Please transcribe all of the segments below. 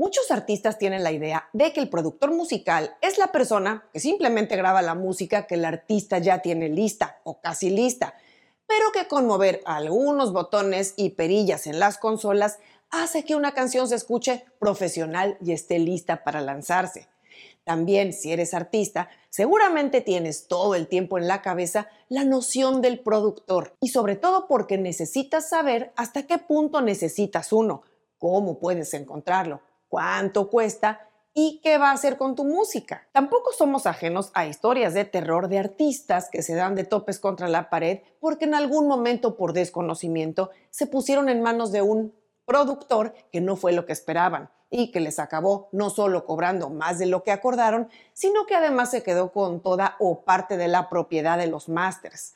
Muchos artistas tienen la idea de que el productor musical es la persona que simplemente graba la música que el artista ya tiene lista o casi lista, pero que con mover algunos botones y perillas en las consolas hace que una canción se escuche profesional y esté lista para lanzarse. También, si eres artista, seguramente tienes todo el tiempo en la cabeza la noción del productor y sobre todo porque necesitas saber hasta qué punto necesitas uno, cómo puedes encontrarlo, cuánto cuesta y qué va a hacer con tu música. Tampoco somos ajenos a historias de terror de artistas que se dan de topes contra la pared porque en algún momento por desconocimiento se pusieron en manos de un productor que no fue lo que esperaban y que les acabó no solo cobrando más de lo que acordaron, sino que además se quedó con toda o parte de la propiedad de los másters.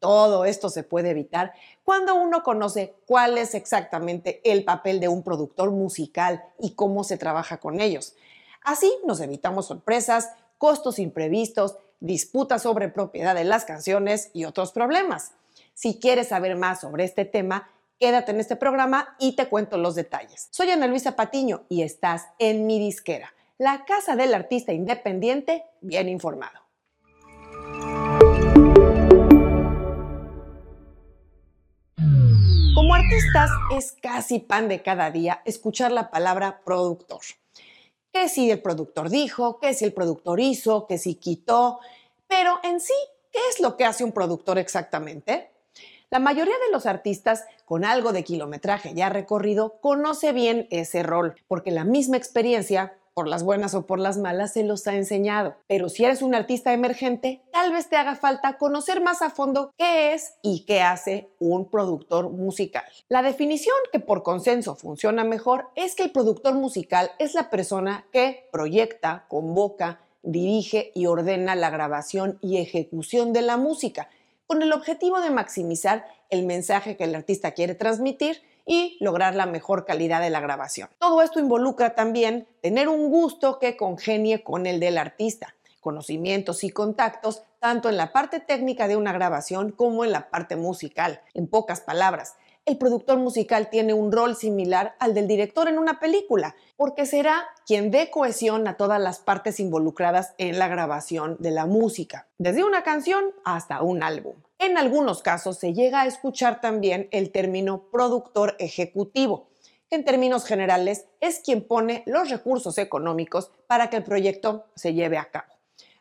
Todo esto se puede evitar cuando uno conoce cuál es exactamente el papel de un productor musical y cómo se trabaja con ellos. Así nos evitamos sorpresas, costos imprevistos, disputas sobre propiedad de las canciones y otros problemas. Si quieres saber más sobre este tema, Quédate en este programa y te cuento los detalles. Soy Ana Luisa Patiño y estás en mi disquera, la casa del artista independiente bien informado. Artistas es casi pan de cada día escuchar la palabra productor. Que si el productor dijo, que si el productor hizo, que si quitó, pero en sí, ¿qué es lo que hace un productor exactamente? La mayoría de los artistas con algo de kilometraje ya recorrido conoce bien ese rol, porque la misma experiencia por las buenas o por las malas, se los ha enseñado. Pero si eres un artista emergente, tal vez te haga falta conocer más a fondo qué es y qué hace un productor musical. La definición que por consenso funciona mejor es que el productor musical es la persona que proyecta, convoca, dirige y ordena la grabación y ejecución de la música con el objetivo de maximizar el mensaje que el artista quiere transmitir y lograr la mejor calidad de la grabación. Todo esto involucra también tener un gusto que congenie con el del artista, conocimientos y contactos tanto en la parte técnica de una grabación como en la parte musical. En pocas palabras, el productor musical tiene un rol similar al del director en una película, porque será quien dé cohesión a todas las partes involucradas en la grabación de la música, desde una canción hasta un álbum. En algunos casos se llega a escuchar también el término productor ejecutivo, en términos generales es quien pone los recursos económicos para que el proyecto se lleve a cabo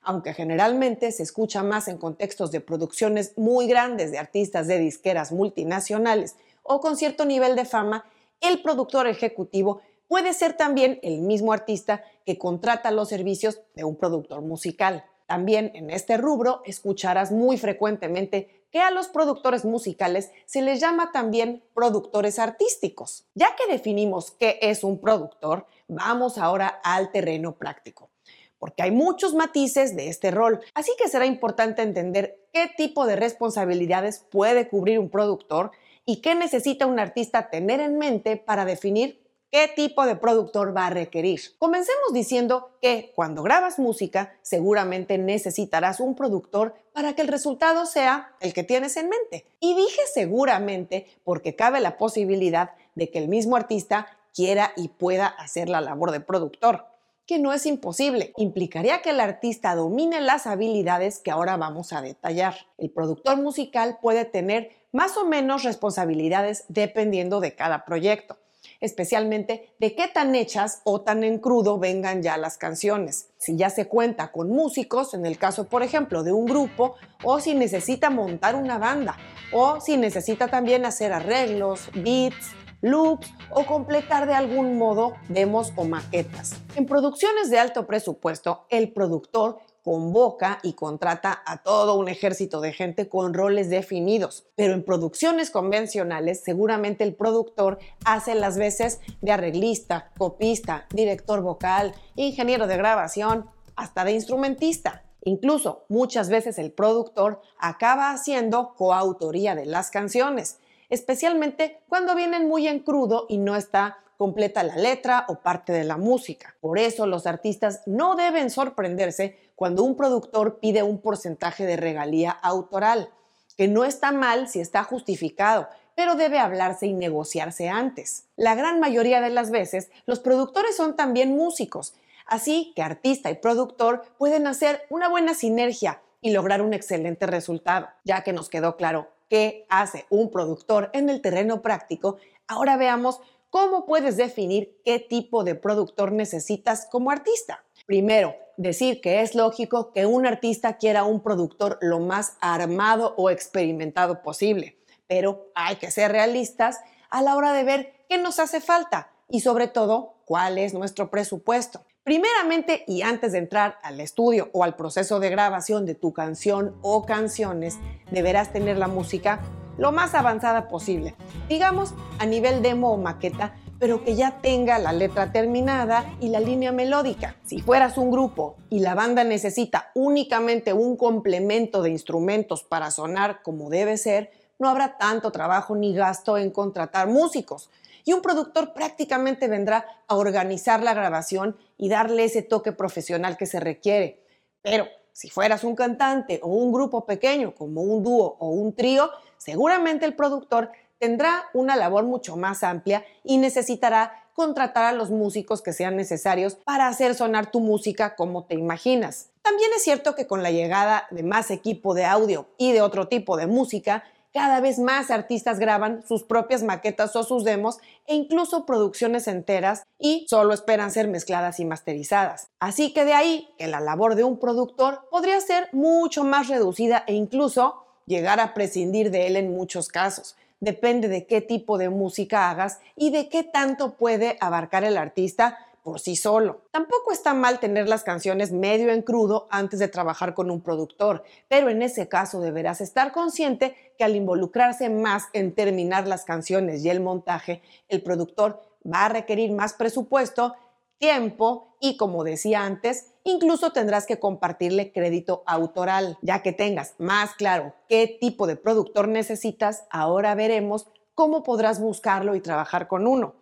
aunque generalmente se escucha más en contextos de producciones muy grandes de artistas de disqueras multinacionales o con cierto nivel de fama, el productor ejecutivo puede ser también el mismo artista que contrata los servicios de un productor musical. También en este rubro escucharás muy frecuentemente que a los productores musicales se les llama también productores artísticos. Ya que definimos qué es un productor, vamos ahora al terreno práctico, porque hay muchos matices de este rol, así que será importante entender qué tipo de responsabilidades puede cubrir un productor y qué necesita un artista tener en mente para definir qué tipo de productor va a requerir. Comencemos diciendo que cuando grabas música seguramente necesitarás un productor para que el resultado sea el que tienes en mente. Y dije seguramente porque cabe la posibilidad de que el mismo artista quiera y pueda hacer la labor de productor que no es imposible. Implicaría que el artista domine las habilidades que ahora vamos a detallar. El productor musical puede tener más o menos responsabilidades dependiendo de cada proyecto, especialmente de qué tan hechas o tan en crudo vengan ya las canciones. Si ya se cuenta con músicos, en el caso por ejemplo de un grupo, o si necesita montar una banda, o si necesita también hacer arreglos, beats, loops o completar de algún modo demos o maquetas. En producciones de alto presupuesto, el productor convoca y contrata a todo un ejército de gente con roles definidos. Pero en producciones convencionales, seguramente el productor hace las veces de arreglista, copista, director vocal, ingeniero de grabación, hasta de instrumentista. Incluso muchas veces el productor acaba haciendo coautoría de las canciones, especialmente cuando vienen muy en crudo y no está completa la letra o parte de la música. Por eso los artistas no deben sorprenderse cuando un productor pide un porcentaje de regalía autoral, que no está mal si está justificado, pero debe hablarse y negociarse antes. La gran mayoría de las veces, los productores son también músicos, así que artista y productor pueden hacer una buena sinergia y lograr un excelente resultado. Ya que nos quedó claro qué hace un productor en el terreno práctico, ahora veamos cómo puedes definir qué tipo de productor necesitas como artista. Primero, decir que es lógico que un artista quiera un productor lo más armado o experimentado posible pero hay que ser realistas a la hora de ver qué nos hace falta y sobre todo cuál es nuestro presupuesto. Primeramente y antes de entrar al estudio o al proceso de grabación de tu canción o canciones, deberás tener la música lo más avanzada posible, digamos a nivel demo o maqueta, pero que ya tenga la letra terminada y la línea melódica. Si fueras un grupo y la banda necesita únicamente un complemento de instrumentos para sonar como debe ser, no habrá tanto trabajo ni gasto en contratar músicos y un productor prácticamente vendrá a organizar la grabación y darle ese toque profesional que se requiere. Pero si fueras un cantante o un grupo pequeño como un dúo o un trío, seguramente el productor tendrá una labor mucho más amplia y necesitará contratar a los músicos que sean necesarios para hacer sonar tu música como te imaginas. También es cierto que con la llegada de más equipo de audio y de otro tipo de música, cada vez más artistas graban sus propias maquetas o sus demos e incluso producciones enteras y solo esperan ser mezcladas y masterizadas. Así que de ahí que la labor de un productor podría ser mucho más reducida e incluso llegar a prescindir de él en muchos casos. Depende de qué tipo de música hagas y de qué tanto puede abarcar el artista por sí solo. Tampoco está mal tener las canciones medio en crudo antes de trabajar con un productor, pero en ese caso deberás estar consciente que al involucrarse más en terminar las canciones y el montaje, el productor va a requerir más presupuesto, tiempo y, como decía antes, incluso tendrás que compartirle crédito autoral. Ya que tengas más claro qué tipo de productor necesitas, ahora veremos cómo podrás buscarlo y trabajar con uno.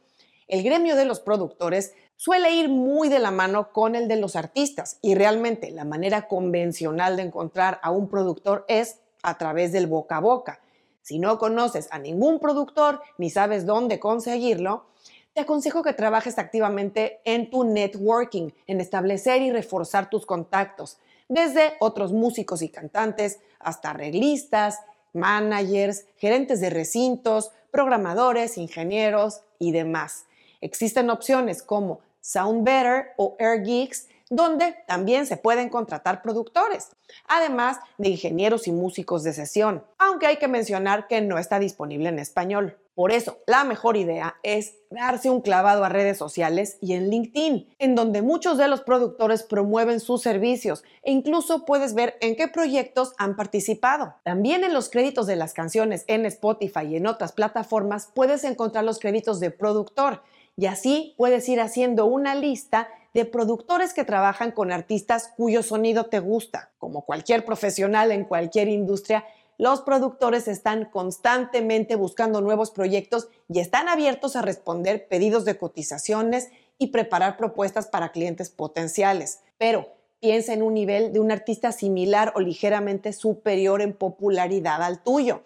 El gremio de los productores suele ir muy de la mano con el de los artistas y realmente la manera convencional de encontrar a un productor es a través del boca a boca. Si no conoces a ningún productor ni sabes dónde conseguirlo, te aconsejo que trabajes activamente en tu networking, en establecer y reforzar tus contactos, desde otros músicos y cantantes hasta arreglistas, managers, gerentes de recintos, programadores, ingenieros y demás. Existen opciones como Sound Better o Air Geeks, donde también se pueden contratar productores, además de ingenieros y músicos de sesión, aunque hay que mencionar que no está disponible en español. Por eso, la mejor idea es darse un clavado a redes sociales y en LinkedIn, en donde muchos de los productores promueven sus servicios e incluso puedes ver en qué proyectos han participado. También en los créditos de las canciones en Spotify y en otras plataformas puedes encontrar los créditos de productor y así puedes ir haciendo una lista de productores que trabajan con artistas cuyo sonido te gusta. Como cualquier profesional en cualquier industria, los productores están constantemente buscando nuevos proyectos y están abiertos a responder pedidos de cotizaciones y preparar propuestas para clientes potenciales. Pero piensa en un nivel de un artista similar o ligeramente superior en popularidad al tuyo.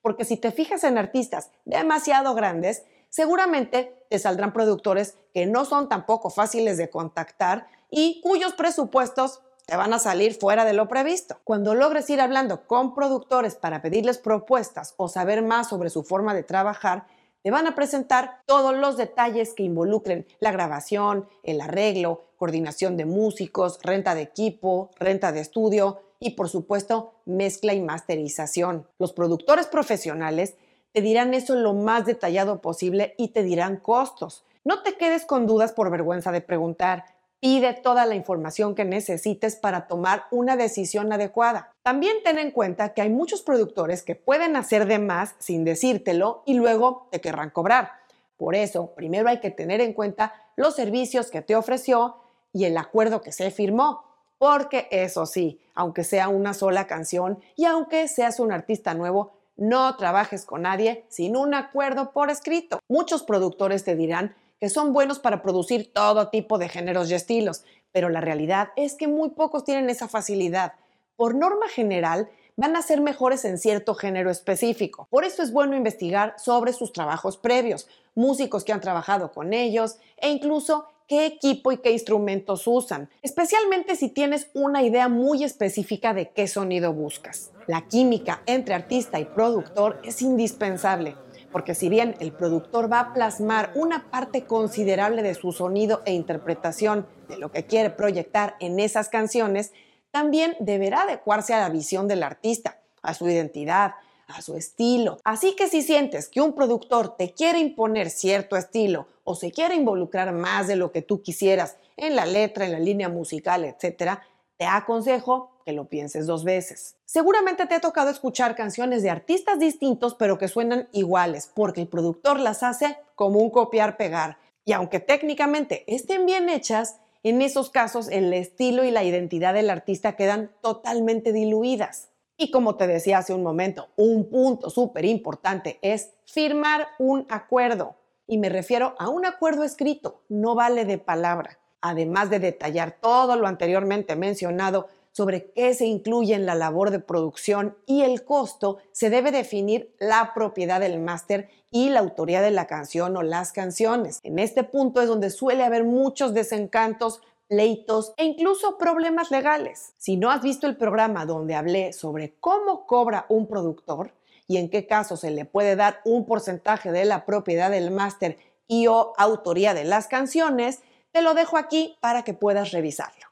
Porque si te fijas en artistas demasiado grandes, seguramente te saldrán productores que no son tampoco fáciles de contactar y cuyos presupuestos te van a salir fuera de lo previsto. Cuando logres ir hablando con productores para pedirles propuestas o saber más sobre su forma de trabajar, te van a presentar todos los detalles que involucren la grabación, el arreglo, coordinación de músicos, renta de equipo, renta de estudio y por supuesto mezcla y masterización. Los productores profesionales te dirán eso lo más detallado posible y te dirán costos. No te quedes con dudas por vergüenza de preguntar. Pide toda la información que necesites para tomar una decisión adecuada. También ten en cuenta que hay muchos productores que pueden hacer de más sin decírtelo y luego te querrán cobrar. Por eso, primero hay que tener en cuenta los servicios que te ofreció y el acuerdo que se firmó. Porque eso sí, aunque sea una sola canción y aunque seas un artista nuevo, no trabajes con nadie sin un acuerdo por escrito. Muchos productores te dirán que son buenos para producir todo tipo de géneros y estilos, pero la realidad es que muy pocos tienen esa facilidad. Por norma general, van a ser mejores en cierto género específico. Por eso es bueno investigar sobre sus trabajos previos, músicos que han trabajado con ellos e incluso qué equipo y qué instrumentos usan, especialmente si tienes una idea muy específica de qué sonido buscas. La química entre artista y productor es indispensable, porque si bien el productor va a plasmar una parte considerable de su sonido e interpretación de lo que quiere proyectar en esas canciones, también deberá adecuarse a la visión del artista, a su identidad, a su estilo. Así que si sientes que un productor te quiere imponer cierto estilo o se quiere involucrar más de lo que tú quisieras en la letra, en la línea musical, etc., te aconsejo que lo pienses dos veces. Seguramente te ha tocado escuchar canciones de artistas distintos pero que suenan iguales porque el productor las hace como un copiar-pegar. Y aunque técnicamente estén bien hechas, en esos casos el estilo y la identidad del artista quedan totalmente diluidas. Y como te decía hace un momento, un punto súper importante es firmar un acuerdo. Y me refiero a un acuerdo escrito, no vale de palabra. Además de detallar todo lo anteriormente mencionado sobre qué se incluye en la labor de producción y el costo, se debe definir la propiedad del máster y la autoría de la canción o las canciones. En este punto es donde suele haber muchos desencantos pleitos e incluso problemas legales. Si no has visto el programa donde hablé sobre cómo cobra un productor y en qué caso se le puede dar un porcentaje de la propiedad del máster y o autoría de las canciones, te lo dejo aquí para que puedas revisarlo.